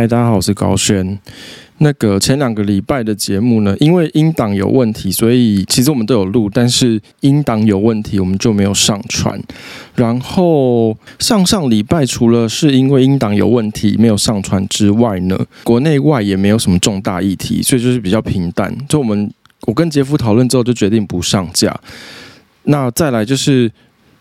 嗨，大家好，我是高轩。那个前两个礼拜的节目呢，因为音档有问题，所以其实我们都有录，但是音档有问题，我们就没有上传。然后上上礼拜除了是因为音档有问题没有上传之外呢，国内外也没有什么重大议题，所以就是比较平淡。就我们我跟杰夫讨论之后，就决定不上架。那再来就是。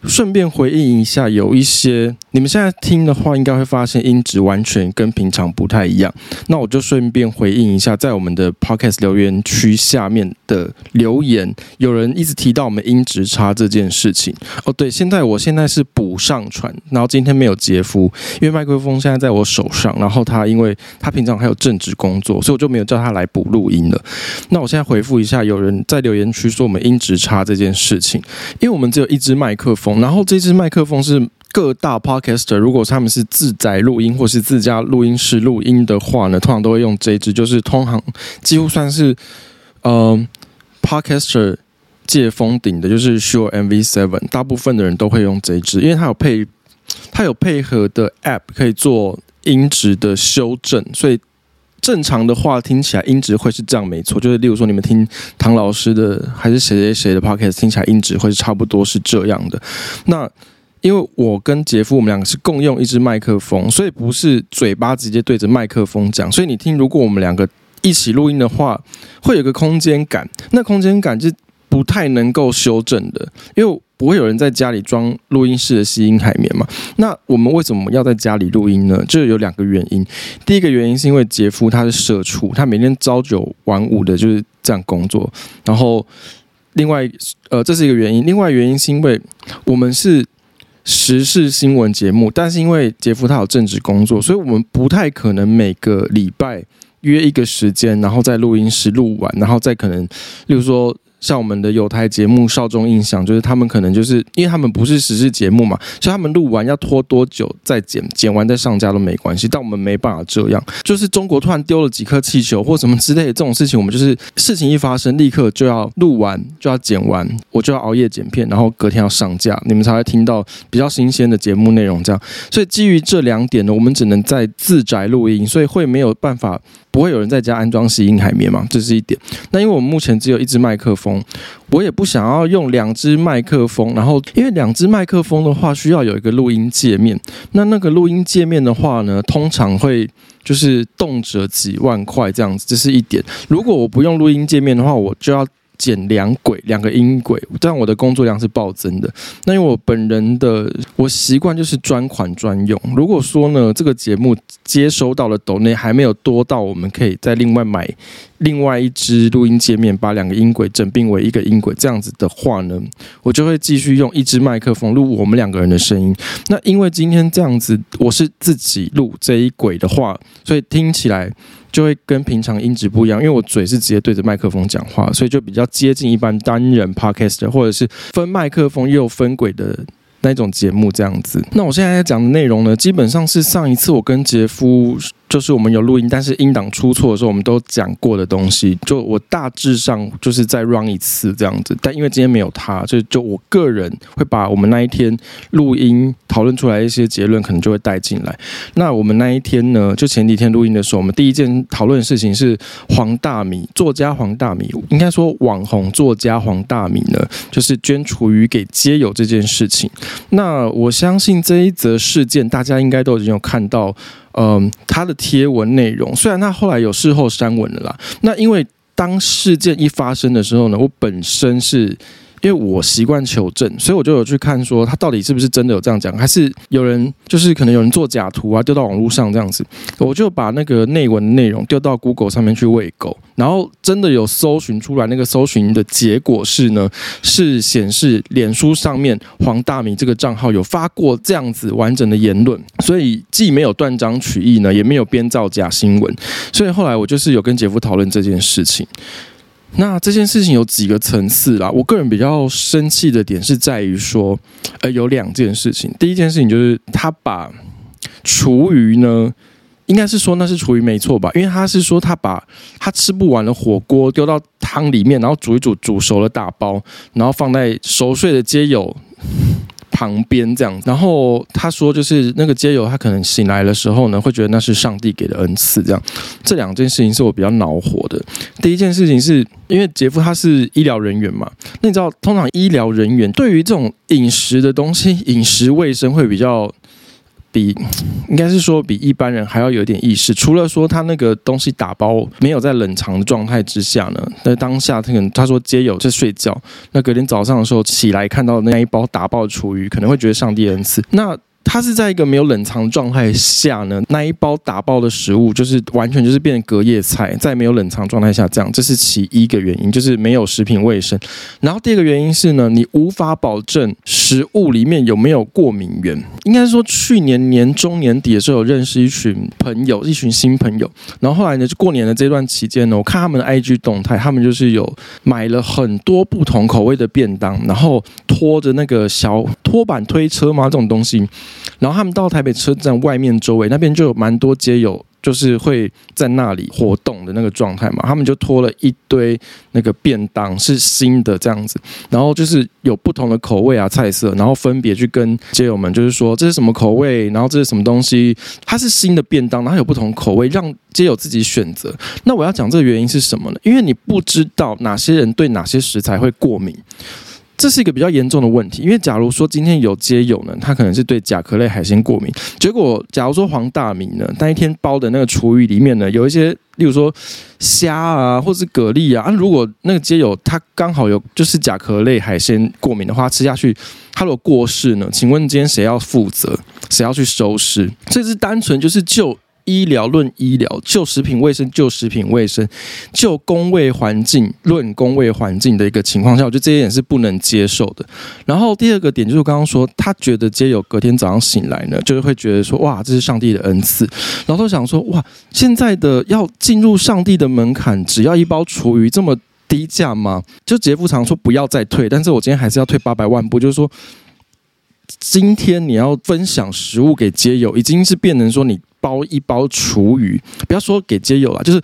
顺便回应一下，有一些你们现在听的话，应该会发现音质完全跟平常不太一样。那我就顺便回应一下，在我们的 Podcast 留言区下面的留言，有人一直提到我们音质差这件事情。哦，对，现在我现在是补上传，然后今天没有杰夫，因为麦克风现在在我手上，然后他因为他平常还有正职工作，所以我就没有叫他来补录音了。那我现在回复一下，有人在留言区说我们音质差这件事情，因为我们只有一支麦克风。然后这支麦克风是各大 podcaster，如果他们是自宅录音或是自家录音室录音的话呢，通常都会用这支，就是通常几乎算是呃 podcaster 界封顶的，就是 Sure MV7，大部分的人都会用这支，因为它有配它有配合的 app 可以做音质的修正，所以。正常的话听起来音质会是这样，没错。就是例如说，你们听唐老师的还是谁谁谁的 podcast，听起来音质会是差不多是这样的。那因为我跟杰夫我们两个是共用一支麦克风，所以不是嘴巴直接对着麦克风讲。所以你听，如果我们两个一起录音的话，会有个空间感。那空间感就不太能够修正的，因为。不会有人在家里装录音室的吸音海绵嘛？那我们为什么要在家里录音呢？这有两个原因。第一个原因是因为杰夫他是社畜，他每天朝九晚五的就是这样工作。然后，另外，呃，这是一个原因。另外原因是因为我们是时事新闻节目，但是因为杰夫他有正职工作，所以我们不太可能每个礼拜约一个时间，然后在录音室录完，然后再可能，例如说。像我们的有台节目《少中印象》，就是他们可能就是因为他们不是实时节目嘛，所以他们录完要拖多久再剪，剪完再上架都没关系。但我们没办法这样，就是中国突然丢了几颗气球或什么之类的这种事情，我们就是事情一发生，立刻就要录完，就要剪完，我就要熬夜剪片，然后隔天要上架，你们才会听到比较新鲜的节目内容。这样，所以基于这两点呢，我们只能在自宅录音，所以会没有办法。不会有人在家安装吸音海绵吗？这是一点。那因为我们目前只有一支麦克风，我也不想要用两支麦克风。然后，因为两支麦克风的话，需要有一个录音界面。那那个录音界面的话呢，通常会就是动辄几万块这样子，这是一点。如果我不用录音界面的话，我就要。剪两轨，两个音轨，这样我的工作量是暴增的。那因为我本人的我习惯就是专款专用。如果说呢，这个节目接收到的抖内还没有多到，我们可以再另外买另外一支录音界面，把两个音轨整并为一个音轨。这样子的话呢，我就会继续用一支麦克风录我们两个人的声音。那因为今天这样子，我是自己录这一轨的话，所以听起来。就会跟平常音质不一样，因为我嘴是直接对着麦克风讲话，所以就比较接近一般单人 podcast 或者是分麦克风又分轨的那种节目这样子。那我现在在讲的内容呢，基本上是上一次我跟杰夫。就是我们有录音，但是音档出错的时候，我们都讲过的东西，就我大致上就是再 run 一次这样子。但因为今天没有他，就就我个人会把我们那一天录音讨论出来一些结论，可能就会带进来。那我们那一天呢，就前几天录音的时候，我们第一件讨论的事情是黄大米作家黄大米，应该说网红作家黄大米呢，就是捐厨余给街友这件事情。那我相信这一则事件，大家应该都已经有看到。嗯，他的贴文内容虽然他后来有事后删文了啦，那因为当事件一发生的时候呢，我本身是。因为我习惯求证，所以我就有去看说他到底是不是真的有这样讲，还是有人就是可能有人做假图啊，丢到网络上这样子。我就把那个内文内容丢到 Google 上面去喂狗，然后真的有搜寻出来，那个搜寻的结果是呢，是显示脸书上面黄大米这个账号有发过这样子完整的言论，所以既没有断章取义呢，也没有编造假新闻。所以后来我就是有跟杰夫讨论这件事情。那这件事情有几个层次啦，我个人比较生气的点是在于说，呃，有两件事情。第一件事情就是他把厨余呢。应该是说那是厨余没错吧？因为他是说他把他吃不完的火锅丢到汤里面，然后煮一煮，煮熟了打包，然后放在熟睡的街友旁边这样。然后他说，就是那个街友他可能醒来的时候呢，会觉得那是上帝给的恩赐。这样，这两件事情是我比较恼火的。第一件事情是因为杰夫他是医疗人员嘛，那你知道，通常医疗人员对于这种饮食的东西，饮食卫生会比较。比应该是说比一般人还要有点意识，除了说他那个东西打包没有在冷藏的状态之下呢，那当下他可能他说皆有在睡觉，那隔天早上的时候起来看到那一包打包的厨余，可能会觉得上帝恩赐。那它是在一个没有冷藏状态下呢，那一包打包的食物就是完全就是变隔夜菜，在没有冷藏状态下这样，这是其一个原因，就是没有食品卫生。然后第二个原因是呢，你无法保证食物里面有没有过敏源。应该说去年年中年底的时候，有认识一群朋友，一群新朋友。然后后来呢，就过年的这段期间呢，我看他们的 IG 动态，他们就是有买了很多不同口味的便当，然后拖着那个小拖板推车嘛，这种东西。然后他们到台北车站外面周围那边就有蛮多街友，就是会在那里活动的那个状态嘛。他们就拖了一堆那个便当，是新的这样子。然后就是有不同的口味啊、菜色，然后分别去跟街友们就是说这是什么口味，然后这是什么东西。它是新的便当，然后有不同口味，让街友自己选择。那我要讲这个原因是什么呢？因为你不知道哪些人对哪些食材会过敏。这是一个比较严重的问题，因为假如说今天有街友呢，他可能是对甲壳类海鲜过敏，结果假如说黄大明呢，那一天包的那个厨余里面呢，有一些，例如说虾啊，或是蛤蜊啊，啊，如果那个街友他刚好有就是甲壳类海鲜过敏的话，吃下去他如果过世呢，请问今天谁要负责？谁要去收尸？这是单纯就是就。医疗论医疗，就食品卫生就食品卫生，就工位环境论工位环境的一个情况下，我觉得这一点是不能接受的。然后第二个点就是刚刚说，他觉得街友隔天早上醒来呢，就是会觉得说，哇，这是上帝的恩赐。然后都想说，哇，现在的要进入上帝的门槛，只要一包厨余这么低价吗？就杰夫常说不要再退，但是我今天还是要退八百万步，就是说，今天你要分享食物给街友，已经是变成说你。包一包厨余，不要说给街友了，就是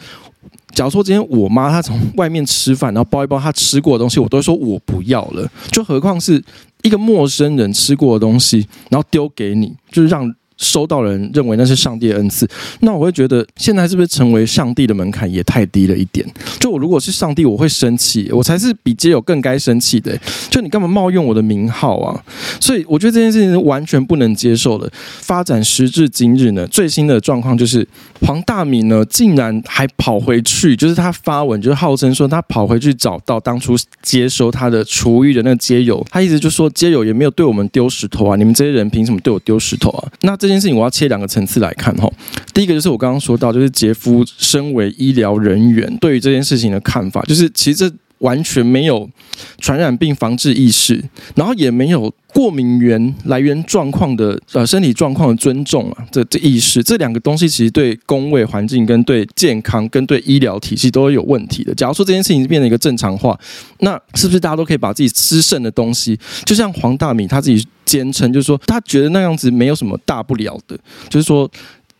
假如说今天我妈她从外面吃饭，然后包一包她吃过的东西，我都会说我不要了，就何况是一个陌生人吃过的东西，然后丢给你，就是让。收到人认为那是上帝的恩赐，那我会觉得现在是不是成为上帝的门槛也太低了一点？就我如果是上帝，我会生气，我才是比街友更该生气的。就你干嘛冒用我的名号啊？所以我觉得这件事情是完全不能接受的。发展时至今日呢，最新的状况就是黄大米呢竟然还跑回去，就是他发文就是号称说他跑回去找到当初接收他的厨余的那个街友，他一直就说街友也没有对我们丢石头啊，你们这些人凭什么对我丢石头啊？那。这件事情我要切两个层次来看哈。第一个就是我刚刚说到，就是杰夫身为医疗人员对于这件事情的看法，就是其实这完全没有传染病防治意识，然后也没有过敏源来源状况的呃身体状况的尊重啊，这这意识，这两个东西其实对公卫环境跟对健康跟对医疗体系都有问题的。假如说这件事情变成一个正常化，那是不是大家都可以把自己吃剩的东西，就像黄大米他自己。坚称就是说，他觉得那样子没有什么大不了的，就是说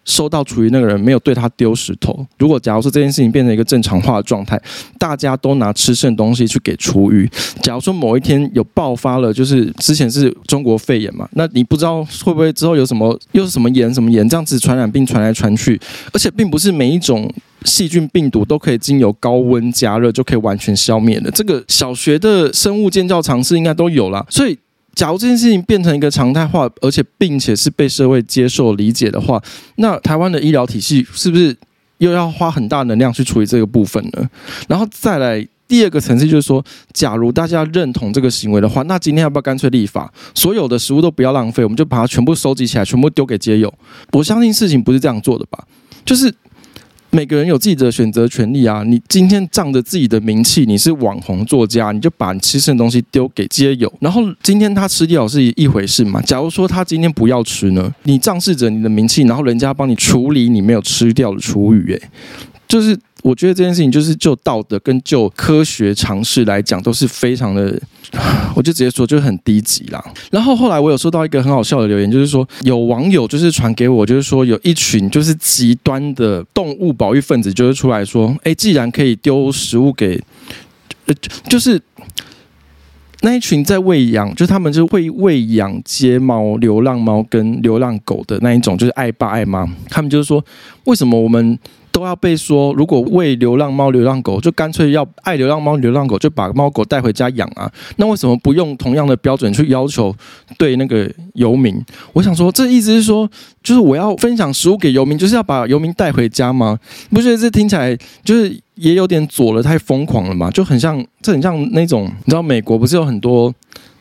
收到厨余那个人没有对他丢石头。如果假如说这件事情变成一个正常化的状态，大家都拿吃剩东西去给厨余。假如说某一天有爆发了，就是之前是中国肺炎嘛，那你不知道会不会之后有什么又是什么炎什么炎，这样子传染病传来传去，而且并不是每一种细菌病毒都可以经由高温加热就可以完全消灭的。这个小学的生物建教常识应该都有啦，所以。假如这件事情变成一个常态化，而且并且是被社会接受理解的话，那台湾的医疗体系是不是又要花很大能量去处理这个部分呢？然后再来第二个层次，就是说，假如大家认同这个行为的话，那今天要不要干脆立法，所有的食物都不要浪费，我们就把它全部收集起来，全部丢给街友？我相信事情不是这样做的吧？就是。每个人有自己的选择权利啊！你今天仗着自己的名气，你是网红作家，你就把你吃剩的东西丢给街友，然后今天他吃掉是一回事嘛？假如说他今天不要吃呢？你仗势着你的名气，然后人家帮你处理你没有吃掉的厨余，诶，就是。我觉得这件事情就是就道德跟就科学常识来讲，都是非常的，我就直接说就很低级啦。然后后来我有收到一个很好笑的留言，就是说有网友就是传给我，就是说有一群就是极端的动物保育分子，就是出来说，哎，既然可以丢食物给，呃，就是。那一群在喂养，就是他们就会喂养街猫、流浪猫跟流浪狗的那一种，就是爱爸爱妈。他们就是说，为什么我们？都要被说，如果喂流浪猫、流浪狗，就干脆要爱流浪猫、流浪狗，就把猫狗带回家养啊。那为什么不用同样的标准去要求对那个游民？我想说，这意思是说，就是我要分享食物给游民，就是要把游民带回家吗？不觉得这听起来就是也有点左了，太疯狂了嘛？就很像，这很像那种，你知道美国不是有很多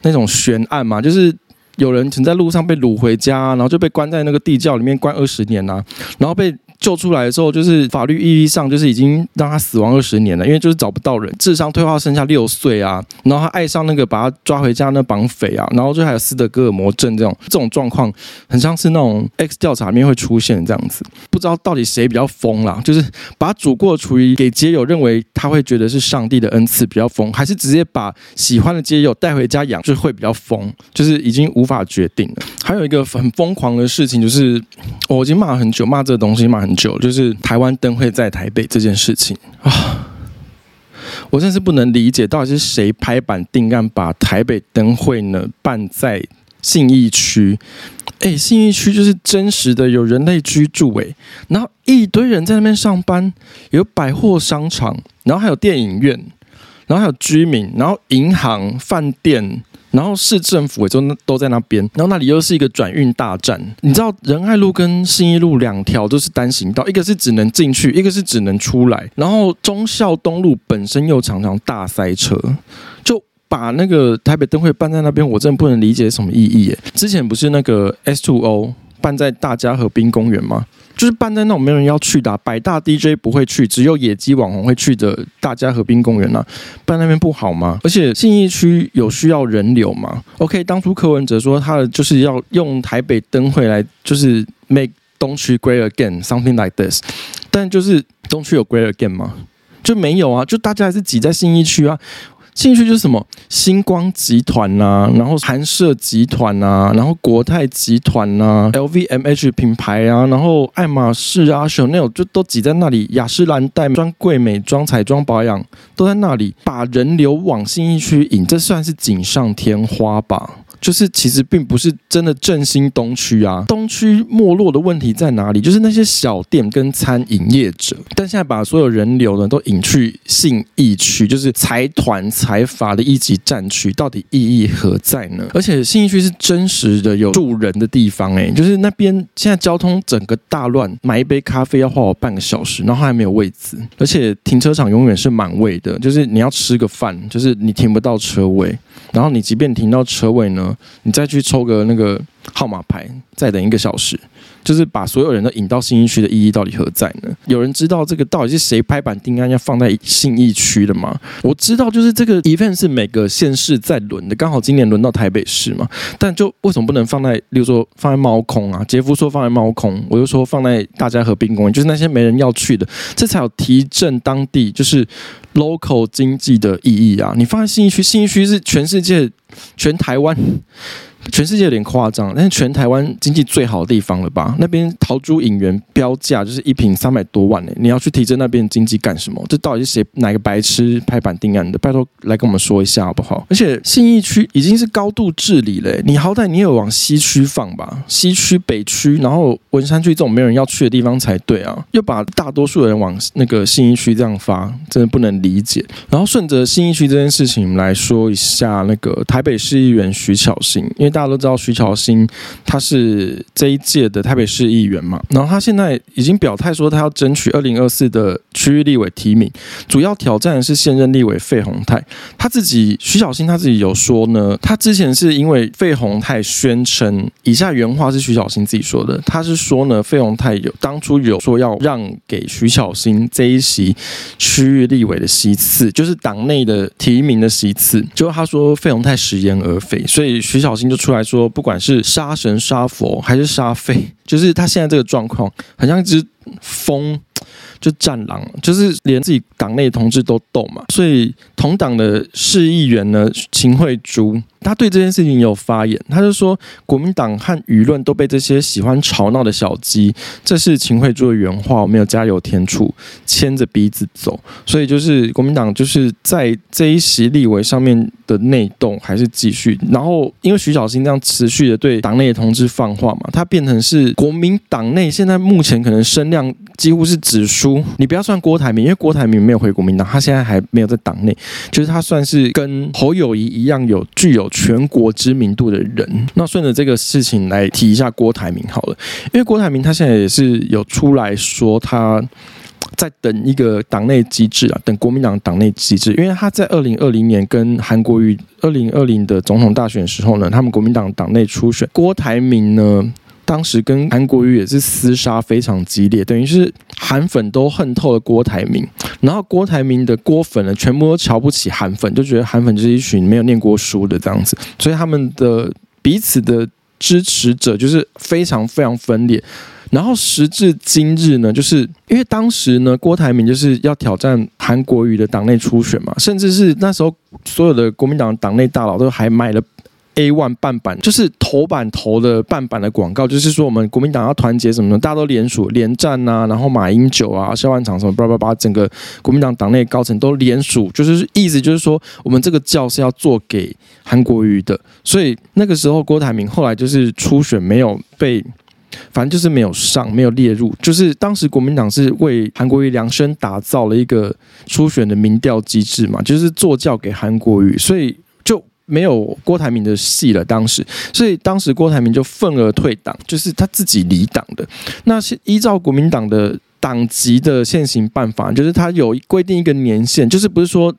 那种悬案嘛？就是有人曾在路上被掳回家，然后就被关在那个地窖里面关二十年啊，然后被。救出来的时候，就是法律意义上就是已经让他死亡二十年了，因为就是找不到人，智商退化剩下六岁啊，然后他爱上那个把他抓回家那绑匪啊，然后就还有斯德哥尔摩症这种这种状况，很像是那种 X 调查里面会出现这样子，不知道到底谁比较疯啦，就是把煮过的厨余给街友，认为他会觉得是上帝的恩赐比较疯，还是直接把喜欢的街友带回家养就会比较疯，就是已经无法决定了。还有一个很疯狂的事情就是，我已经骂了很久，骂这个东西骂很久。就是台湾灯会在台北这件事情啊，我真是不能理解，到底是谁拍板定案把台北灯会呢办在信义区？哎，信义区就是真实的有人类居住诶，然后一堆人在那边上班，有百货商场，然后还有电影院，然后还有居民，然后银行、饭店。然后市政府也就都在那边，然后那里又是一个转运大站。你知道仁爱路跟信义路两条都是单行道，一个是只能进去，一个是只能出来。然后忠孝东路本身又常常大塞车，就把那个台北灯会办在那边，我真的不能理解什么意义耶。之前不是那个 S2O O 办在大家河滨公园吗？就是办在那种没人要去的、百大 DJ 不会去，只有野鸡网红会去的大家河滨公园啊，办那边不好吗？而且信义区有需要人流吗？OK，当初柯文哲说他的就是要用台北灯会来就是 make 东区 great again，something like this，但就是东区有 great again 吗？就没有啊，就大家还是挤在信义区啊。兴趣就是什么星光集团呐、啊，然后韩舍集团呐、啊，然后国泰集团呐、啊，LVMH 品牌啊，然后爱马仕啊，Chanel 就都挤在那里，雅诗兰黛专柜美妆、彩妆保养都在那里，把人流往新一区引，这算是锦上添花吧。就是其实并不是真的振兴东区啊，东区没落的问题在哪里？就是那些小店跟餐饮业者，但现在把所有人流呢都引去信义区，就是财团财阀的一级战区，到底意义何在呢？而且信义区是真实的有住人的地方，欸，诶，就是那边现在交通整个大乱，买一杯咖啡要花我半个小时，然后还没有位置，而且停车场永远是满位的，就是你要吃个饭，就是你停不到车位。然后你即便停到车位呢，你再去抽个那个号码牌，再等一个小时，就是把所有人都引到信义区的意义到底何在呢？有人知道这个到底是谁拍板定案要放在信义区的吗？我知道，就是这个 event 是每个县市在轮的，刚好今年轮到台北市嘛。但就为什么不能放在，例如说放在猫空啊？杰夫说放在猫空，我就说放在大家河滨公园，就是那些没人要去的，这才有提振当地就是。local 经济的意义啊，你放在信义区，信义区是全世界、全台湾。全世界有点夸张，但是全台湾经济最好的地方了吧？那边桃珠影园标价就是一瓶三百多万呢。你要去提振那边经济干什么？这到底是谁哪个白痴拍板定案的？拜托来跟我们说一下好不好？而且信义区已经是高度治理了，你好歹你也有往西区放吧？西区、北区，然后文山区这种没有人要去的地方才对啊！又把大多数人往那个信义区这样发，真的不能理解。然后顺着信义区这件事情，来说一下那个台北市议员徐巧芯，因为。大家都知道徐巧芯，他是这一届的台北市议员嘛，然后他现在已经表态说，他要争取二零二四的区域立委提名，主要挑战的是现任立委费鸿泰。他自己徐巧芯他自己有说呢，他之前是因为费鸿泰宣称，以下原话是徐巧芯自己说的，他是说呢，费鸿泰有当初有说要让给徐巧芯这一席区域立委的席次，就是党内的提名的席次，就他说费鸿泰食言而肥，所以徐巧芯就。出来说，不管是杀神杀佛还是杀废，就是他现在这个状况，很像一只疯。就战狼，就是连自己党内同志都斗嘛，所以同党的市议员呢，秦慧珠，他对这件事情有发言，他就说国民党和舆论都被这些喜欢吵闹的小鸡，这是秦慧珠的原话，我没有加油添醋，牵着鼻子走，所以就是国民党就是在这一席立委上面的内斗还是继续。然后因为徐小新这样持续的对党内的同志放话嘛，他变成是国民党内现在目前可能声量几乎是指输。你不要算郭台铭，因为郭台铭没有回国民党，他现在还没有在党内，就是他算是跟侯友谊一样有具有全国知名度的人。那顺着这个事情来提一下郭台铭好了，因为郭台铭他现在也是有出来说他。在等一个党内机制啊，等国民党党内机制，因为他在二零二零年跟韩国瑜二零二零的总统大选时候呢，他们国民党党内初选，郭台铭呢，当时跟韩国瑜也是厮杀非常激烈，等于是韩粉都恨透了郭台铭，然后郭台铭的郭粉呢，全部都瞧不起韩粉，就觉得韩粉就是一群没有念过书的这样子，所以他们的彼此的支持者就是非常非常分裂。然后时至今日呢，就是因为当时呢，郭台铭就是要挑战韩国瑜的党内初选嘛，甚至是那时候所有的国民党党内大佬都还买了 A1 半版，就是头版头的半版的广告，就是说我们国民党要团结什么的，大家都联署连战啊，然后马英九啊、萧万长什么叭叭叭，整个国民党党内高层都联署，就是意思就是说我们这个教是要做给韩国瑜的，所以那个时候郭台铭后来就是初选没有被。反正就是没有上，没有列入。就是当时国民党是为韩国瑜量身打造了一个初选的民调机制嘛，就是做教给韩国瑜，所以没有郭台铭的戏了。当时，所以当时郭台铭就愤而退党，就是他自己离党的。那是依照国民党的党籍的现行办法，就是他有规定一个年限，就是不是说。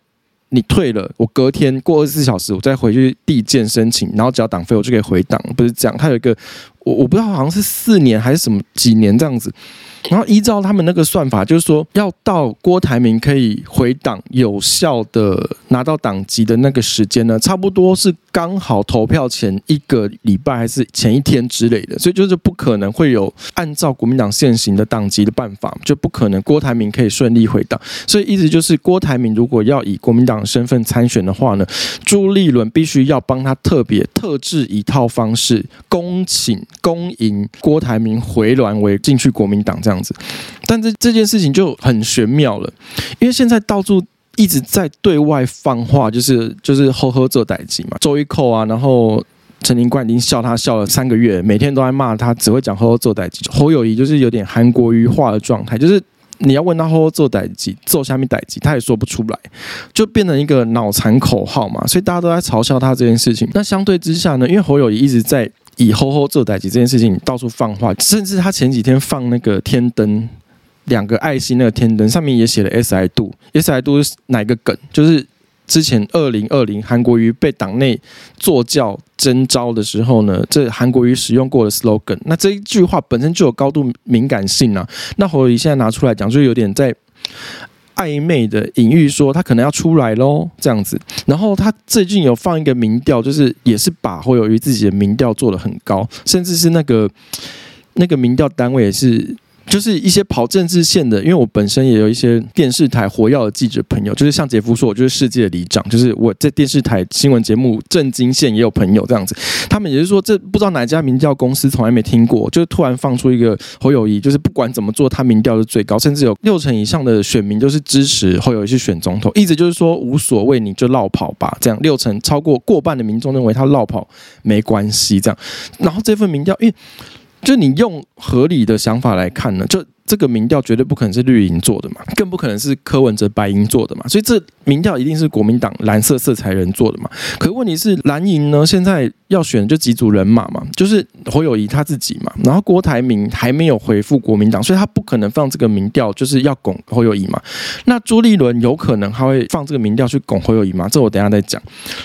你退了，我隔天过二十四小时，我再回去递件申请，然后只要党费，我就可以回党，不是这样。他有一个，我我不知道好像是四年还是什么几年这样子。然后依照他们那个算法，就是说要到郭台铭可以回党有效的拿到党籍的那个时间呢，差不多是刚好投票前一个礼拜还是前一天之类的，所以就是不可能会有按照国民党现行的党籍的办法，就不可能郭台铭可以顺利回党。所以意思就是郭台铭如果要以国民党身份参选的话呢，朱立伦必须要帮他特别特制一套方式，恭请恭迎郭台铭回銮为进去国民党这样。子，但这这件事情就很玄妙了，因为现在到处一直在对外放话，就是就是呵呵做代志嘛，周一扣啊，然后陈林冠已经笑他笑了三个月，每天都在骂他，只会讲呵呵做代志。侯友宜就是有点韩国瑜化的状态，就是你要问他呵呵做代志，做下面代志，他也说不出来，就变成一个脑残口号嘛，所以大家都在嘲笑他这件事情。那相对之下呢，因为侯友宜一直在。以呵呵做代志这件事情到处放话，甚至他前几天放那个天灯，两个爱心那个天灯上面也写了 “S I do”，“S I do” 是哪个梗？就是之前二零二零韩国瑜被党内作教征召的时候呢，这韩国瑜使用过的 slogan。那这一句话本身就有高度敏感性啊。那侯友宜现在拿出来讲，就有点在。暧昧的隐喻说他可能要出来喽，这样子。然后他最近有放一个民调，就是也是把侯友宜自己的民调做得很高，甚至是那个那个民调单位也是。就是一些跑政治线的，因为我本身也有一些电视台活跃的记者朋友，就是像杰夫说，我就是世界的里长，就是我在电视台新闻节目政经线也有朋友这样子，他们也是说，这不知道哪家民调公司从来没听过，就是突然放出一个侯友谊，就是不管怎么做，他民调是最高，甚至有六成以上的选民都是支持侯友谊去选总统，意思就是说无所谓，你就落跑吧，这样六成超过过半的民众认为他落跑没关系，这样，然后这份民调，因为。就你用合理的想法来看呢，就。这个民调绝对不可能是绿营做的嘛，更不可能是柯文哲白营做的嘛，所以这民调一定是国民党蓝色色彩人做的嘛。可问题是蓝营呢，现在要选就几组人马嘛，就是侯友宜他自己嘛，然后郭台铭还没有回复国民党，所以他不可能放这个民调，就是要拱侯友宜嘛。那朱立伦有可能他会放这个民调去拱侯友宜吗？这我等下再讲。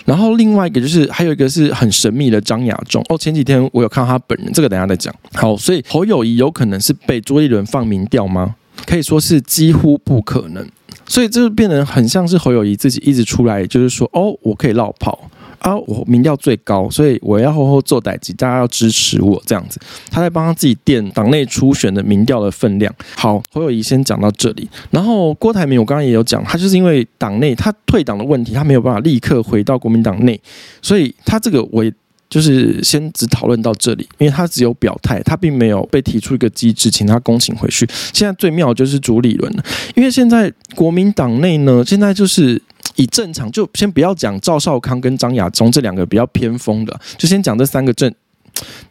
然后另外一个就是还有一个是很神秘的张亚中哦，前几天我有看到他本人，这个等下再讲。好，所以侯友宜有可能是被朱立伦放民调吗？可以说是几乎不可能，所以这就变得很像是侯友谊自己一直出来，就是说，哦，我可以落跑啊，我民调最高，所以我要好好做代志，大家要支持我这样子。他在帮他自己垫党内初选的民调的分量。好，侯友谊先讲到这里，然后郭台铭我刚刚也有讲，他就是因为党内他退党的问题，他没有办法立刻回到国民党内，所以他这个我。就是先只讨论到这里，因为他只有表态，他并没有被提出一个机制，请他恭请回去。现在最妙就是朱立伦了，因为现在国民党内呢，现在就是。以正常就先不要讲赵少康跟张亚中这两个比较偏锋的，就先讲这三个正，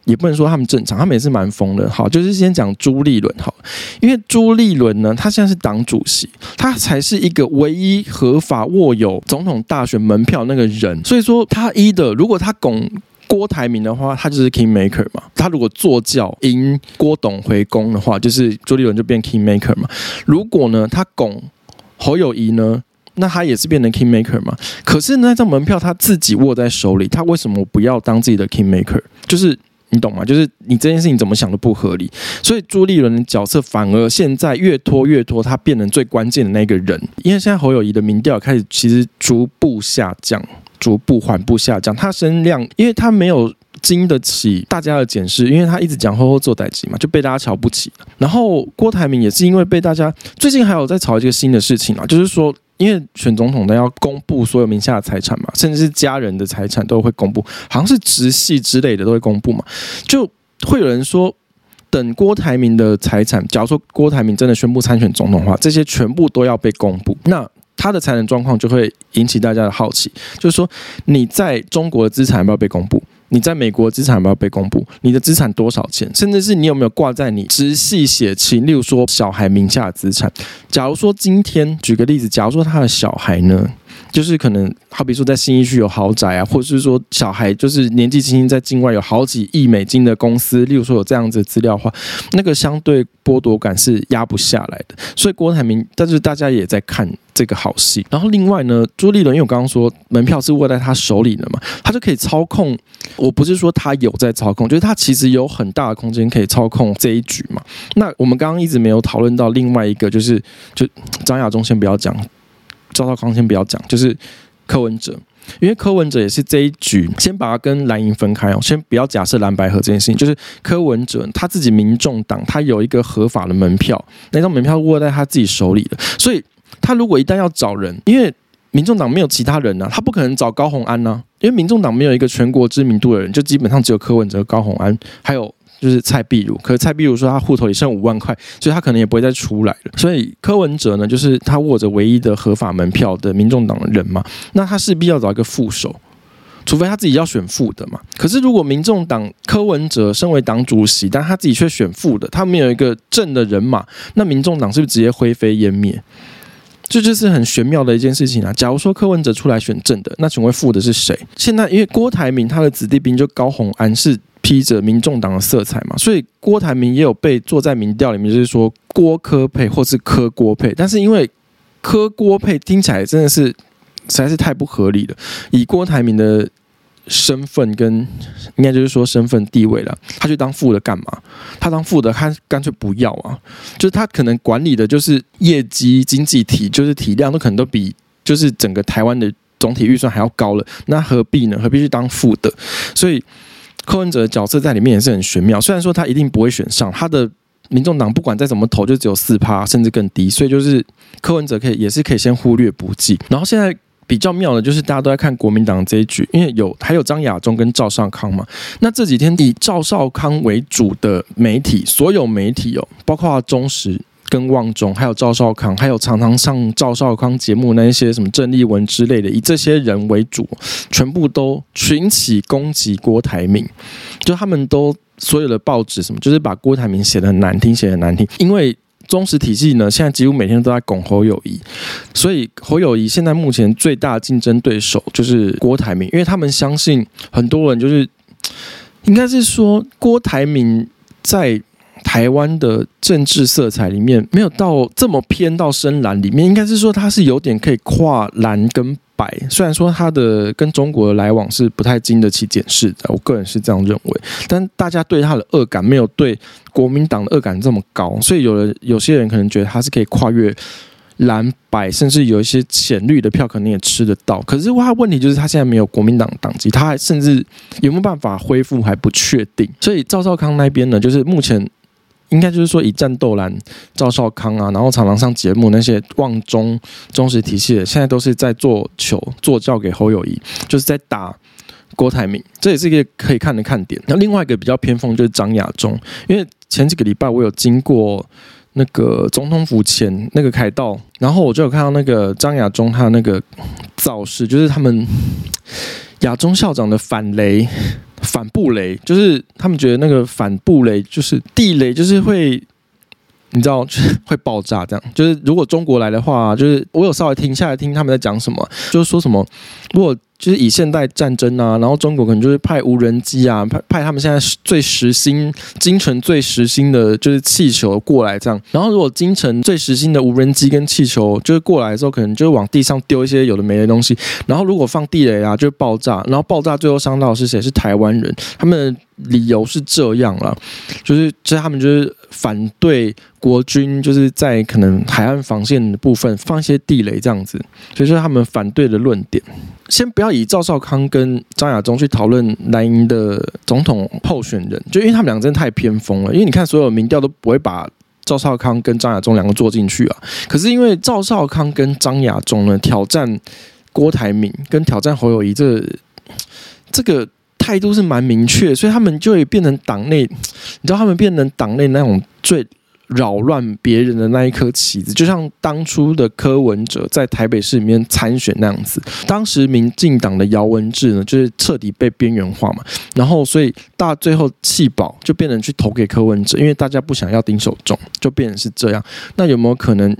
也不能说他们正常，他们也是蛮疯的。好，就是先讲朱立伦好，因为朱立伦呢，他现在是党主席，他才是一个唯一合法握有总统大选门票那个人，所以说他一的，如果他拱。郭台铭的话，他就是 king maker 嘛。他如果坐轿迎郭董回宫的话，就是朱立伦就变 king maker 嘛。如果呢，他拱侯友宜呢，那他也是变成 king maker 嘛。可是那张门票他自己握在手里，他为什么不要当自己的 king maker？就是你懂吗？就是你这件事情怎么想都不合理。所以朱立伦的角色反而现在越拖越拖，他变成最关键的那个人。因为现在侯友宜的民调开始其实逐步下降。逐步缓步下降，他声量，因为他没有经得起大家的检视，因为他一直讲呵呵做代志嘛，就被大家瞧不起。然后郭台铭也是因为被大家最近还有在炒一个新的事情啊，就是说，因为选总统的要公布所有名下的财产嘛，甚至是家人的财产都会公布，好像是直系之类的都会公布嘛，就会有人说，等郭台铭的财产，假如说郭台铭真的宣布参选总统的话，这些全部都要被公布。那他的财产状况就会引起大家的好奇，就是说你在中国的资产有没有被公布？你在美国的资产有没有被公布？你的资产多少钱？甚至是你有没有挂在你直系血亲，例如说小孩名下的资产？假如说今天举个例子，假如说他的小孩呢？就是可能，好比说在新一区有豪宅啊，或者是说小孩就是年纪轻轻在境外有好几亿美金的公司，例如说有这样子资料的话，那个相对剥夺感是压不下来的。所以郭台铭，但是大家也在看这个好戏。然后另外呢，朱立伦，因为我刚刚说门票是握在他手里的嘛，他就可以操控。我不是说他有在操控，就是他其实有很大的空间可以操控这一局嘛。那我们刚刚一直没有讨论到另外一个，就是就张亚中先不要讲。赵少康先不要讲，就是柯文哲，因为柯文哲也是这一局，先把他跟蓝营分开哦，先不要假设蓝白合这件事情，就是柯文哲他自己民众党他有一个合法的门票，那张门票握在他自己手里的，所以他如果一旦要找人，因为民众党没有其他人呐、啊，他不可能找高虹安呐、啊，因为民众党没有一个全国知名度的人，就基本上只有柯文哲、高虹安，还有。就是蔡壁如，可是蔡壁如说他户头里剩五万块，所以他可能也不会再出来了。所以柯文哲呢，就是他握着唯一的合法门票的民众党的人嘛，那他势必要找一个副手，除非他自己要选副的嘛。可是如果民众党柯文哲身为党主席，但他自己却选副的，他没有一个正的人马，那民众党是不是直接灰飞烟灭？这就是很玄妙的一件事情啊。假如说柯文哲出来选正的，那请问负的是谁？现在因为郭台铭他的子弟兵就高虹安是。披着民众党的色彩嘛，所以郭台铭也有被坐在民调里面，就是说郭柯配或是柯郭配，但是因为柯郭配听起来真的是实在是太不合理了。以郭台铭的身份跟应该就是说身份地位了，他去当副的干嘛？他当副的，他干脆不要啊！就是他可能管理的就是业绩经济体，就是体量都可能都比就是整个台湾的总体预算还要高了，那何必呢？何必去当副的？所以。柯文哲的角色在里面也是很玄妙，虽然说他一定不会选上，他的民众党不管再怎么投，就只有四趴，甚至更低，所以就是柯文哲可以也是可以先忽略不计。然后现在比较妙的就是大家都在看国民党这一局，因为有还有张亚中跟赵少康嘛，那这几天以赵少康为主的媒体，所有媒体哦，包括中时。跟旺中，还有赵少康，还有常常上赵少康节目那一些什么郑丽文之类的，以这些人为主，全部都群起攻击郭台铭，就他们都所有的报纸什么，就是把郭台铭写得很难听，写得很难听。因为中实体系呢，现在几乎每天都在拱侯友谊，所以侯友谊现在目前最大的竞争对手就是郭台铭，因为他们相信很多人就是应该是说郭台铭在。台湾的政治色彩里面没有到这么偏到深蓝里面，应该是说他是有点可以跨蓝跟白。虽然说他的跟中国的来往是不太经得起检视的，我个人是这样认为。但大家对他的恶感没有对国民党的恶感这么高，所以有人有些人可能觉得他是可以跨越蓝白，甚至有一些浅绿的票可能也吃得到。可是他问题就是他现在没有国民党党籍，他还甚至有没有办法恢复还不确定。所以赵少康那边呢，就是目前。应该就是说，以战斗蓝赵少康啊，然后常常上节目那些旺中忠实体系的，现在都是在做球做教给侯友宜，就是在打郭台铭，这也是一个可以看的看点。那另外一个比较偏锋就是张亚中，因为前几个礼拜我有经过那个总统府前那个凯道，然后我就有看到那个张亚中他那个造势，就是他们亚中校长的反雷、反布雷，就是他们觉得那个反布雷就是地雷，就是会。你知道就是 会爆炸这样，就是如果中国来的话，就是我有稍微停下来听他们在讲什么，就是说什么，如果就是以现代战争啊，然后中国可能就是派无人机啊，派派他们现在最时兴、京城最时兴的就是气球过来这样，然后如果京城最时兴的无人机跟气球就是过来的时候，可能就是往地上丢一些有的没的东西，然后如果放地雷啊，就爆炸，然后爆炸最后伤到的是谁？是台湾人，他们。理由是这样了，就是就是他们就是反对国军就是在可能海岸防线的部分放一些地雷这样子，所以说他们反对的论点。先不要以赵少康跟张亚中去讨论蓝营的总统候选人，就因为他们两个真的太偏锋了。因为你看所有民调都不会把赵少康跟张亚中两个做进去啊。可是因为赵少康跟张亚中呢挑战郭台铭跟挑战侯友宜，这这个。态度是蛮明确，所以他们就会变成党内，你知道，他们变成党内那种最扰乱别人的那一颗棋子，就像当初的柯文哲在台北市里面参选那样子。当时民进党的姚文智呢，就是彻底被边缘化嘛，然后所以大最后弃保，就变成去投给柯文哲，因为大家不想要丁守中，就变成是这样。那有没有可能？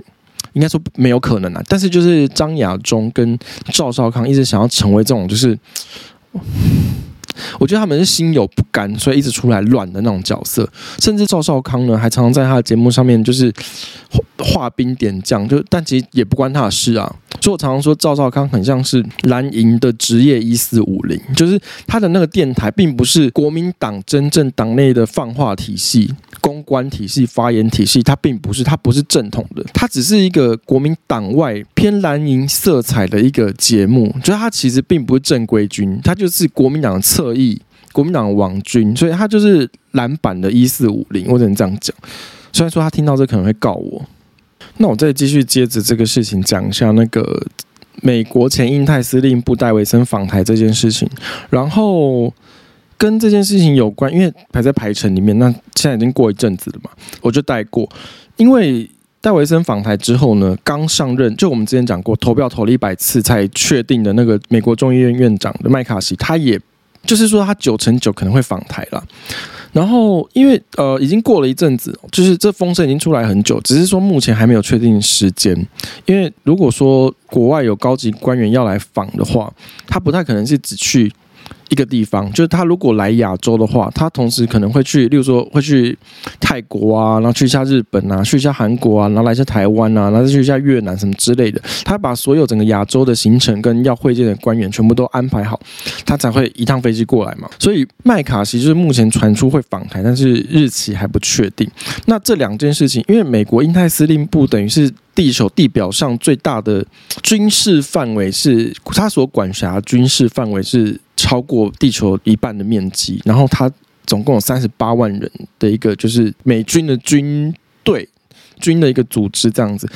应该说没有可能啊，但是就是张亚中跟赵少康一直想要成为这种就是。我觉得他们是心有不甘，所以一直出来乱的那种角色。甚至赵少康呢，还常常在他的节目上面就是画兵点将，就但其实也不关他的事啊。所以我常常说赵少康很像是蓝营的职业一四五零，就是他的那个电台并不是国民党真正党内的放话体系。公关体系、发言体系，它并不是，它不是正统的，它只是一个国民党外偏蓝营色彩的一个节目，就是它其实并不是正规军，它就是国民党的侧翼、国民党的网军，所以它就是蓝版的一四五零，我只能这样讲。虽然说他听到这可能会告我，那我再继续接着这个事情讲一下那个美国前印太司令部戴维森访台这件事情，然后。跟这件事情有关，因为排在排程里面。那现在已经过一阵子了嘛，我就带过。因为戴维森访台之后呢，刚上任，就我们之前讲过，投票投了一百次才确定的那个美国众议院院长的麦卡锡，他也就是说他九成九可能会访台了。然后因为呃已经过了一阵子，就是这风声已经出来很久，只是说目前还没有确定时间。因为如果说国外有高级官员要来访的话，他不太可能是只去。一个地方，就是他如果来亚洲的话，他同时可能会去，例如说会去泰国啊，然后去一下日本啊，去一下韩国啊，然后来一下台湾啊，然后再去一下越南什么之类的。他把所有整个亚洲的行程跟要会见的官员全部都安排好，他才会一趟飞机过来嘛。所以麦卡锡就是目前传出会访台，但是日期还不确定。那这两件事情，因为美国印太司令部等于是。地球地表上最大的军事范围是，它所管辖军事范围是超过地球一半的面积，然后它总共有三十八万人的一个就是美军的军队军的一个组织这样子，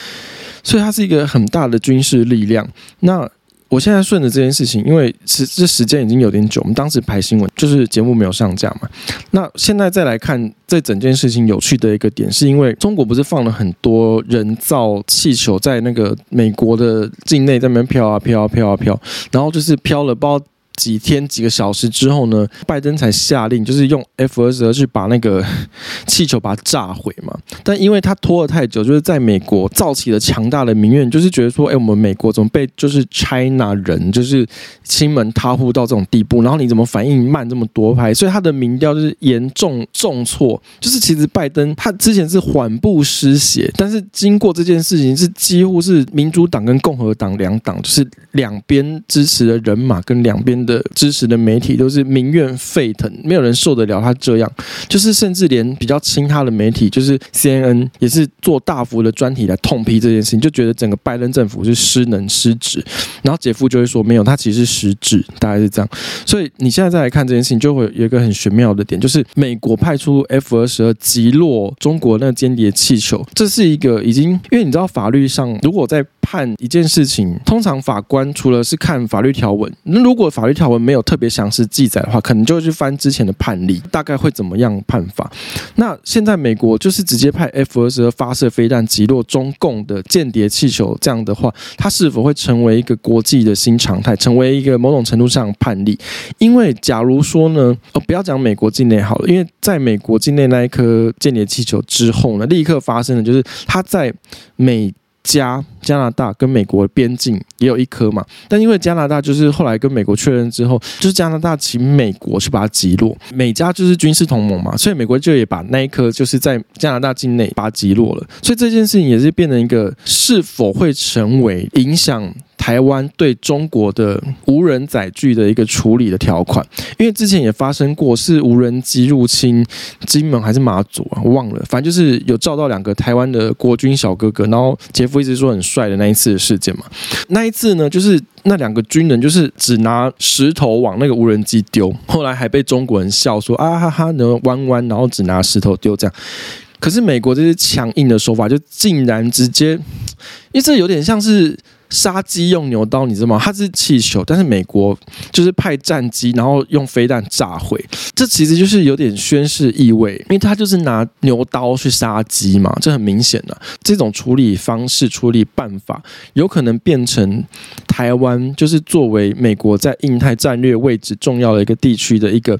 所以它是一个很大的军事力量。那我现在顺着这件事情，因为时这时间已经有点久，我们当时排新闻就是节目没有上架嘛。那现在再来看这整件事情有趣的一个点，是因为中国不是放了很多人造气球在那个美国的境内在那边飘啊飘啊飘啊飘，然后就是飘了包。几天几个小时之后呢，拜登才下令，就是用 F 二十二去把那个 气球把它炸毁嘛。但因为他拖了太久，就是在美国造起了强大的民怨，就是觉得说，哎，我们美国怎么被就是 China 人就是亲门踏户到这种地步？然后你怎么反应慢这么多拍？所以他的民调就是严重重挫。就是其实拜登他之前是缓步失血，但是经过这件事情，是几乎是民主党跟共和党两党就是两边支持的人马跟两边。的支持的媒体都是民怨沸腾，没有人受得了他这样，就是甚至连比较亲他的媒体，就是 CNN 也是做大幅的专题来痛批这件事情，就觉得整个拜登政府是失能失职。然后杰夫就会说，没有，他其实是失职，大概是这样。所以你现在再来看这件事情，就会有一个很玄妙的点，就是美国派出 F 二十二击落中国那间谍气球，这是一个已经，因为你知道法律上如果在判一件事情，通常法官除了是看法律条文，那如果法律条文没有特别详细记载的话，可能就会去翻之前的判例，大概会怎么样判法。那现在美国就是直接派 F 二十二发射飞弹击落中共的间谍气球，这样的话，它是否会成为一个国际的新常态，成为一个某种程度上的判例？因为假如说呢，哦，不要讲美国境内好了，因为在美国境内那一颗间谍气球之后呢，立刻发生的就是它在美。加加拿大跟美国边境也有一颗嘛，但因为加拿大就是后来跟美国确认之后，就是加拿大请美国去把它击落，美加就是军事同盟嘛，所以美国就也把那一颗就是在加拿大境内把它击落了，所以这件事情也是变成一个是否会成为影响。台湾对中国的无人载具的一个处理的条款，因为之前也发生过是无人机入侵金门还是马祖啊，我忘了，反正就是有照到两个台湾的国军小哥哥，然后杰夫一直说很帅的那一次的事件嘛。那一次呢，就是那两个军人就是只拿石头往那个无人机丢，后来还被中国人笑说啊哈哈，能弯弯，然后只拿石头丢这样。可是美国这些强硬的手法，就竟然直接，因为这有点像是。杀鸡用牛刀，你知道吗？它是气球，但是美国就是派战机，然后用飞弹炸毁。这其实就是有点宣示意味，因为他就是拿牛刀去杀鸡嘛，这很明显的。这种处理方式、处理办法，有可能变成台湾就是作为美国在印太战略位置重要的一个地区的一个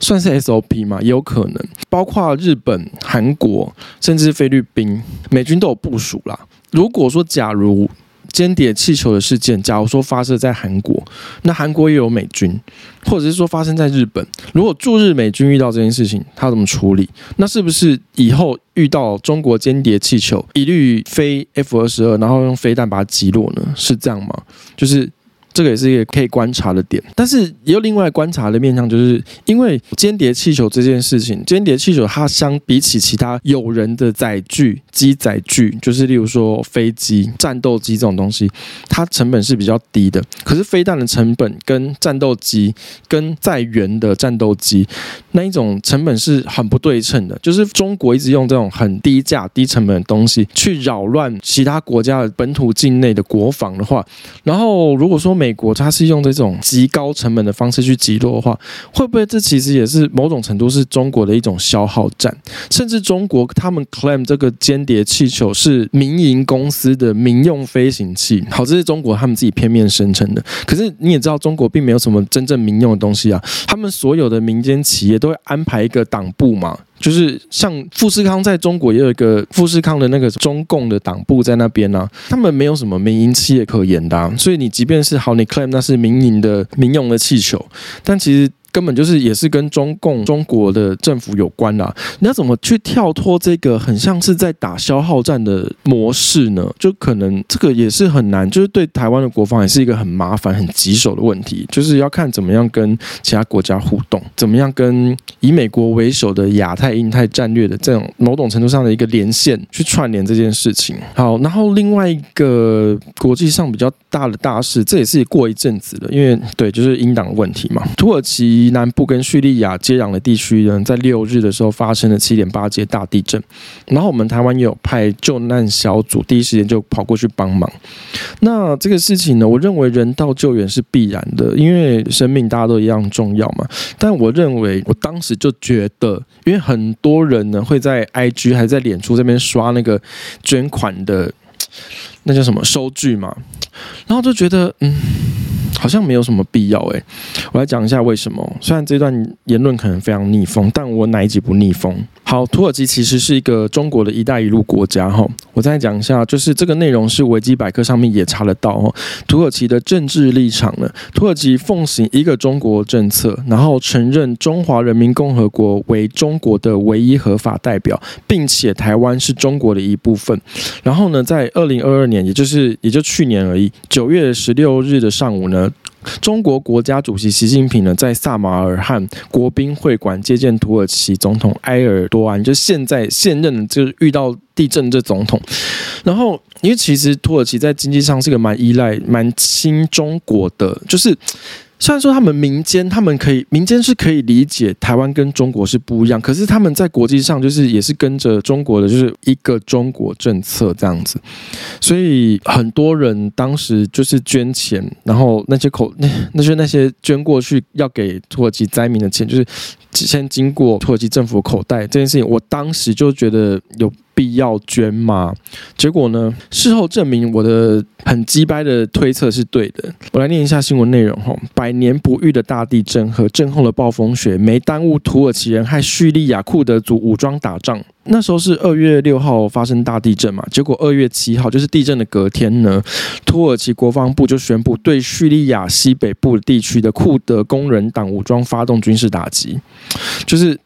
算是 SOP 嘛，也有可能。包括日本、韩国，甚至菲律宾，美军都有部署啦。如果说假如间谍气球的事件，假如说发射在韩国，那韩国也有美军，或者是说发生在日本，如果驻日美军遇到这件事情，他怎么处理？那是不是以后遇到中国间谍气球，一律飞 F 二十二，然后用飞弹把它击落呢？是这样吗？就是。这个也是一个可以观察的点，但是也有另外观察的面向，就是因为间谍气球这件事情，间谍气球它相比起其他有人的载具、机载具，就是例如说飞机、战斗机这种东西，它成本是比较低的。可是飞弹的成本跟战斗机、跟载源的战斗机那一种成本是很不对称的。就是中国一直用这种很低价、低成本的东西去扰乱其他国家的本土境内的国防的话，然后如果说美美国它是用这种极高成本的方式去击落的话，会不会这其实也是某种程度是中国的一种消耗战？甚至中国他们 claim 这个间谍气球是民营公司的民用飞行器，好，这是中国他们自己片面声称的。可是你也知道，中国并没有什么真正民用的东西啊，他们所有的民间企业都会安排一个党部嘛。就是像富士康在中国也有一个富士康的那个中共的党部在那边呢、他们没有什么民营企业可言的、所以你即便是好，你 claim 那是民营的民用的气球，但其实。根本就是也是跟中共中国的政府有关啦。你要怎么去跳脱这个很像是在打消耗战的模式呢？就可能这个也是很难，就是对台湾的国防也是一个很麻烦、很棘手的问题。就是要看怎么样跟其他国家互动，怎么样跟以美国为首的亚太、印太战略的这种某种程度上的一个连线去串联这件事情。好，然后另外一个国际上比较大的大事，这也是过一阵子了，因为对，就是英党问题嘛，土耳其。南部跟叙利亚接壤的地区呢，在六日的时候发生了七点八级大地震，然后我们台湾也有派救难小组，第一时间就跑过去帮忙。那这个事情呢，我认为人道救援是必然的，因为生命大家都一样重要嘛。但我认为，我当时就觉得，因为很多人呢会在 IG 还在脸书这边刷那个捐款的，那叫什么收据嘛，然后就觉得，嗯。好像没有什么必要诶，我来讲一下为什么。虽然这段言论可能非常逆风，但我哪一集不逆风？好，土耳其其实是一个中国的一带一路国家哈。我再讲一下，就是这个内容是维基百科上面也查得到哈。土耳其的政治立场呢，土耳其奉行一个中国政策，然后承认中华人民共和国为中国的唯一合法代表，并且台湾是中国的一部分。然后呢，在二零二二年，也就是也就去年而已，九月十六日的上午呢。中国国家主席习近平呢，在萨马尔汗国宾会馆接见土耳其总统埃尔多安，就现在现任，就是遇到地震这总统。然后，因为其实土耳其在经济上是个蛮依赖、蛮亲中国的，就是虽然说他们民间，他们可以民间是可以理解台湾跟中国是不一样，可是他们在国际上就是也是跟着中国的，就是一个中国政策这样子，所以很多人当时就是捐钱，然后那些口那那些那些捐过去要给土耳其灾民的钱，就是先经过土耳其政府口袋这件事情，我当时就觉得有。必要捐吗？结果呢？事后证明我的很鸡掰的推测是对的。我来念一下新闻内容哈：百年不遇的大地震和震后的暴风雪没耽误土耳其人和叙利亚库德族武装打仗。那时候是二月六号发生大地震嘛？结果二月七号，就是地震的隔天呢，土耳其国防部就宣布对叙利亚西北部地区的库德工人党武装发动军事打击，就是。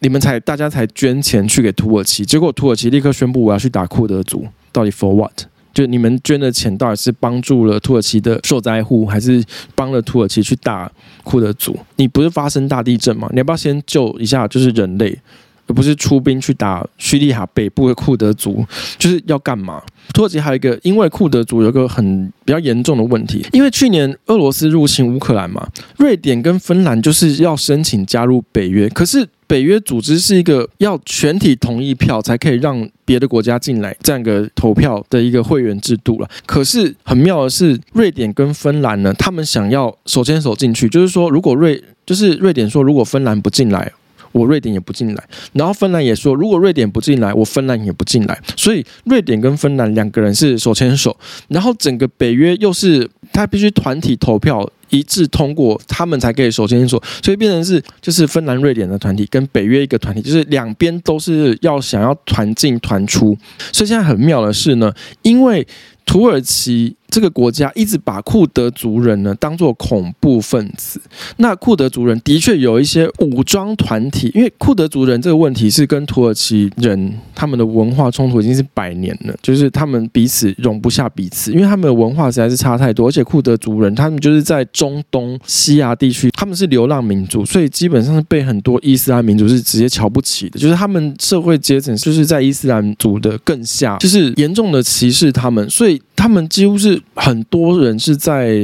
你们才大家才捐钱去给土耳其，结果土耳其立刻宣布我要去打库德族，到底 for what？就你们捐的钱到底是帮助了土耳其的受灾户，还是帮了土耳其去打库德族？你不是发生大地震吗？你要不要先救一下就是人类，而不是出兵去打叙利亚北部的库德族？就是要干嘛？土耳其还有一个，因为库德族有一个很比较严重的问题，因为去年俄罗斯入侵乌克兰嘛，瑞典跟芬兰就是要申请加入北约，可是。北约组织是一个要全体同意票才可以让别的国家进来这样一个投票的一个会员制度了。可是很妙的是，瑞典跟芬兰呢，他们想要手牵手进去，就是说，如果瑞就是瑞典说，如果芬兰不进来，我瑞典也不进来。然后芬兰也说，如果瑞典不进来，我芬兰也不进来。所以瑞典跟芬兰两个人是手牵手，然后整个北约又是他必须团体投票。一致通过，他们才可以手牵手，所以变成是就是芬兰、瑞典的团体跟北约一个团体，就是两边都是要想要团进团出。所以现在很妙的是呢，因为土耳其。这个国家一直把库德族人呢当做恐怖分子。那库德族人的确有一些武装团体，因为库德族人这个问题是跟土耳其人他们的文化冲突已经是百年了，就是他们彼此容不下彼此，因为他们的文化实在是差太多。而且库德族人他们就是在中东西亚地区，他们是流浪民族，所以基本上是被很多伊斯兰民族是直接瞧不起的，就是他们社会阶层就是在伊斯兰族的更下，就是严重的歧视他们，所以他们几乎是。很多人是在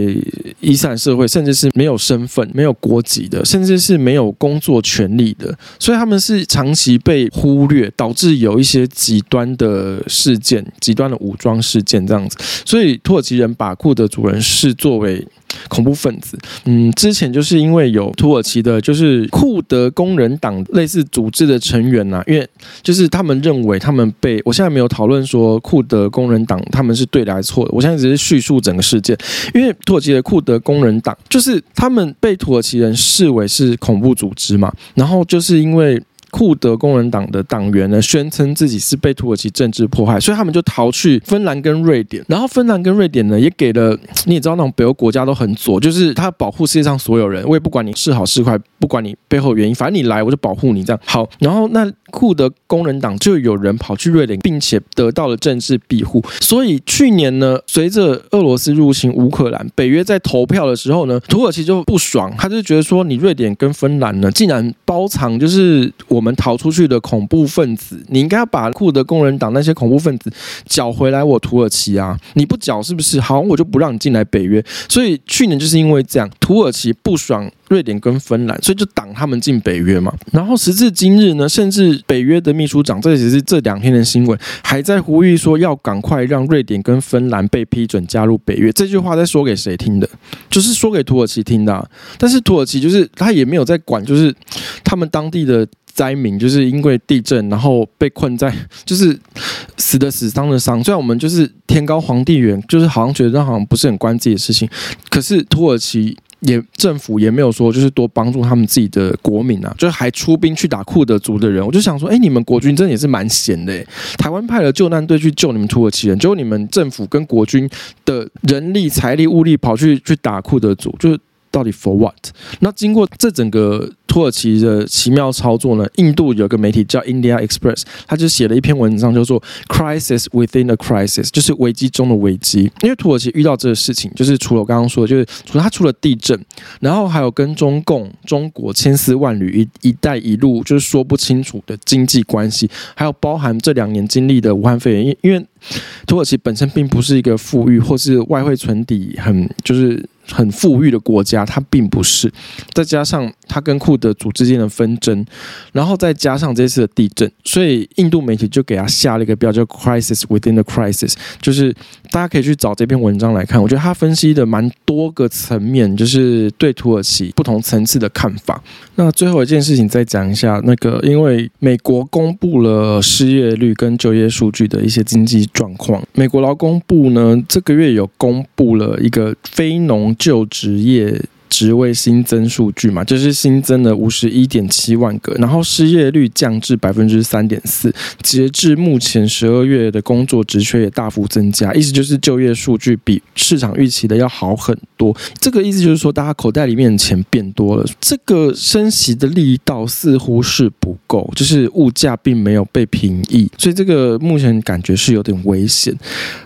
伊斯兰社会，甚至是没有身份、没有国籍的，甚至是没有工作权利的，所以他们是长期被忽略，导致有一些极端的事件、极端的武装事件这样子。所以土耳其人把库德族人视作为恐怖分子，嗯，之前就是因为有土耳其的，就是库德工人党类似组织的成员呐、因为就是他们认为他们被，我现在没有讨论说库德工人党他们是对的还是错的，我现在只是叙述整个事件，因为土耳其的库德的工人党就是他们被土耳其人视为是恐怖组织嘛，然后就是因为。库德工人党的党员呢，宣称自己是被土耳其政治迫害，所以他们就逃去芬兰跟瑞典。然后芬兰跟瑞典呢，也给了你也知道，那种北欧国家都很左，就是他保护世界上所有人，我也不管你是好是坏，不管你背后原因，反正你来我就保护你这样。好，然后那库德工人党就有人跑去瑞典，并且得到了政治庇护。所以去年呢，随着俄罗斯入侵乌克兰，北约在投票的时候呢，土耳其就不爽，他就觉得说，你瑞典跟芬兰呢，竟然包藏就是我。们逃出去的恐怖分子，你应该要把库德工人党那些恐怖分子缴回来我土耳其啊！你不缴是不是？好，我就不让你进来北约。所以去年就是因为这样，土耳其不爽瑞典跟芬兰，所以就挡他们进北约嘛。然后时至今日呢，甚至北约的秘书长，这只是这两天的新闻，还在呼吁说要赶快让瑞典跟芬兰被批准加入北约。这句话在说给谁听的？就是说给土耳其听的。但是土耳其就是他也没有在管，就是他们当地的。灾民就是因为地震，然后被困在，就是死的死，伤的伤。虽然我们就是天高皇帝远，就是好像觉得好像不是很关自己的事情，可是土耳其也政府也没有说就是多帮助他们自己的国民啊，就是还出兵去打库德族的人。我就想说，哎，你们国军真的也是蛮闲的，台湾派了救难队去救你们土耳其人，结果你们政府跟国军的人力、财力、物力跑去去打库德族，就是。到底 for what？那经过这整个土耳其的奇妙操作呢？印度有个媒体叫 India Express，他就写了一篇文章，叫做 “Crisis Within a Crisis”，就是危机中的危机。因为土耳其遇到这个事情，就是除了我刚刚说的，就是除了它出了地震，然后还有跟中共、中国千丝万缕一“一带一路”就是说不清楚的经济关系，还有包含这两年经历的武汉肺炎。因因为土耳其本身并不是一个富裕或是外汇存底很就是。很富裕的国家，它并不是。再加上他跟库德族之间的纷争，然后再加上这次的地震，所以印度媒体就给他下了一个标叫 “crisis within the crisis”，就是大家可以去找这篇文章来看。我觉得他分析的蛮多个层面，就是对土耳其不同层次的看法。那最后一件事情再讲一下，那个因为美国公布了失业率跟就业数据的一些经济状况，美国劳工部呢这个月有公布了一个非农就职业。职位新增数据嘛，就是新增了五十一点七万个，然后失业率降至百分之三点四。截至目前十二月的工作职缺也大幅增加，意思就是就业数据比市场预期的要好很多。这个意思就是说，大家口袋里面的钱变多了。这个升息的力道似乎是不够，就是物价并没有被平抑，所以这个目前感觉是有点危险。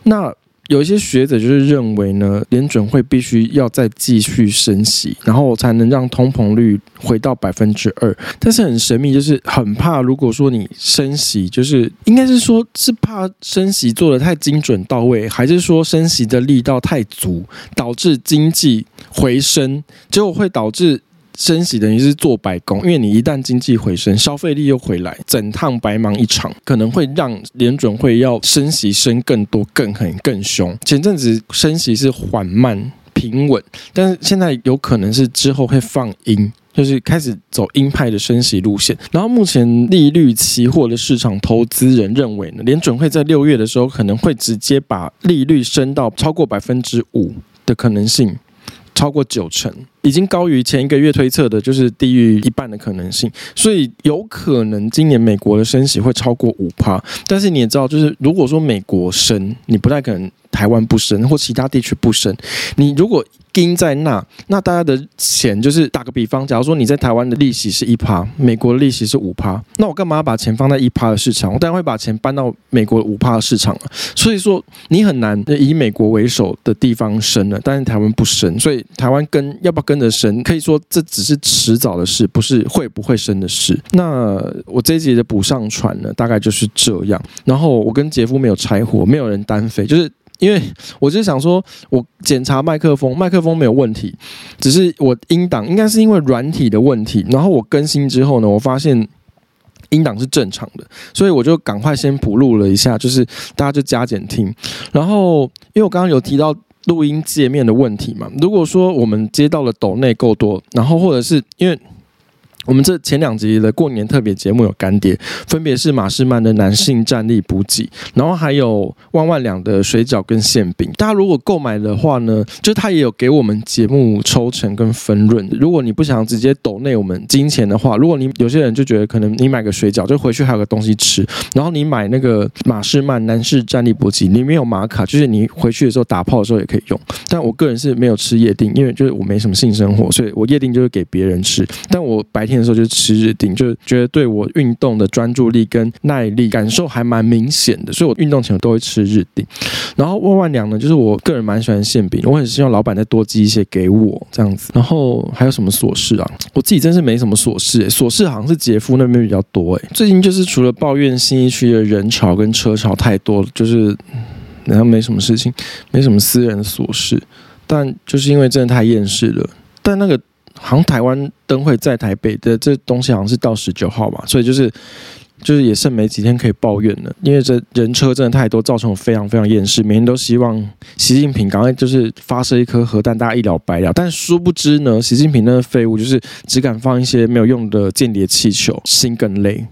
那。有一些学者就是认为呢，联准会必须要再继续升息，然后才能让通膨率回到百分之二。但是很神秘，就是很怕，如果说你升息，就是应该是说是怕升息做得太精准到位，还是说升息的力道太足，导致经济回升，结果会导致。升息等于是做白工，因为你一旦经济回升，消费力又回来，整趟白忙一场，可能会让联准会要升息升更多、更狠、更凶。前阵子升息是缓慢平稳，但是现在有可能是之后会放鹰，就是开始走鹰派的升息路线。然后目前利率期货的市场投资人认为呢，联准会在六月的时候可能会直接把利率升到超过百分之五的可能性。超过九成，已经高于前一个月推测的，就是低于一半的可能性，所以有可能今年美国的升息会超过五趴。但是你也知道，就是如果说美国升，你不太可能台湾不升，或其他地区不升。你如果盯在那，那大家的钱就是打个比方，假如说你在台湾的利息是一趴，美国的利息是五趴，那我干嘛要把钱放在一趴的市场？我当然会把钱搬到美国五趴的市场了。所以说你很难以美国为首的地方升了，但是台湾不升，所以台湾跟要不要跟着升，可以说这只是迟早的事，不是会不会升的事。那我这一集的补上传呢，大概就是这样。然后我跟杰夫没有拆伙，没有人单飞，就是。因为我就想说，我检查麦克风，麦克风没有问题，只是我音档应该是因为软体的问题。然后我更新之后呢，我发现音档是正常的，所以我就赶快先补录了一下，就是大家就加减听。然后因为我刚刚有提到录音界面的问题嘛，如果说我们接到了抖内够多，然后或者是因为。我们这前两集的过年特别节目有干爹，分别是马士曼的男性战力补给，然后还有万万两的水饺跟馅饼。大家如果购买的话呢，就他也有给我们节目抽成跟分润。如果你不想直接抖内我们金钱的话，如果你有些人就觉得可能你买个水饺就回去还有个东西吃，然后你买那个马士曼男士战力补给里面有玛卡，就是你回去的时候打炮的时候也可以用。但我个人是没有吃夜定，因为就是我没什么性生活，所以我夜定就是给别人吃。但我白天。的时候就吃日定，就觉得对我运动的专注力跟耐力感受还蛮明显的，所以我运动前我都会吃日定。然后万万两呢，就是我个人蛮喜欢馅饼，我很希望老板再多寄一些给我这样子。然后还有什么琐事啊？我自己真是没什么琐事，欸，琐事好像是杰夫那边比较多哎。最近就是除了抱怨新一区的人潮跟车潮太多了，就是然后没什么事情，没什么私人琐事，但就是因为真的太厌世了。但那个。好像台湾灯会在台北的这东西好像是到十九号吧，所以就是就是也剩没几天可以抱怨了，因为这人车真的太多，造成我非常非常厌世。每天都希望习近平赶快就是发射一颗核弹，大家一了百了。但殊不知呢，习近平那个废物就是只敢放一些没有用的间谍气球，心更累。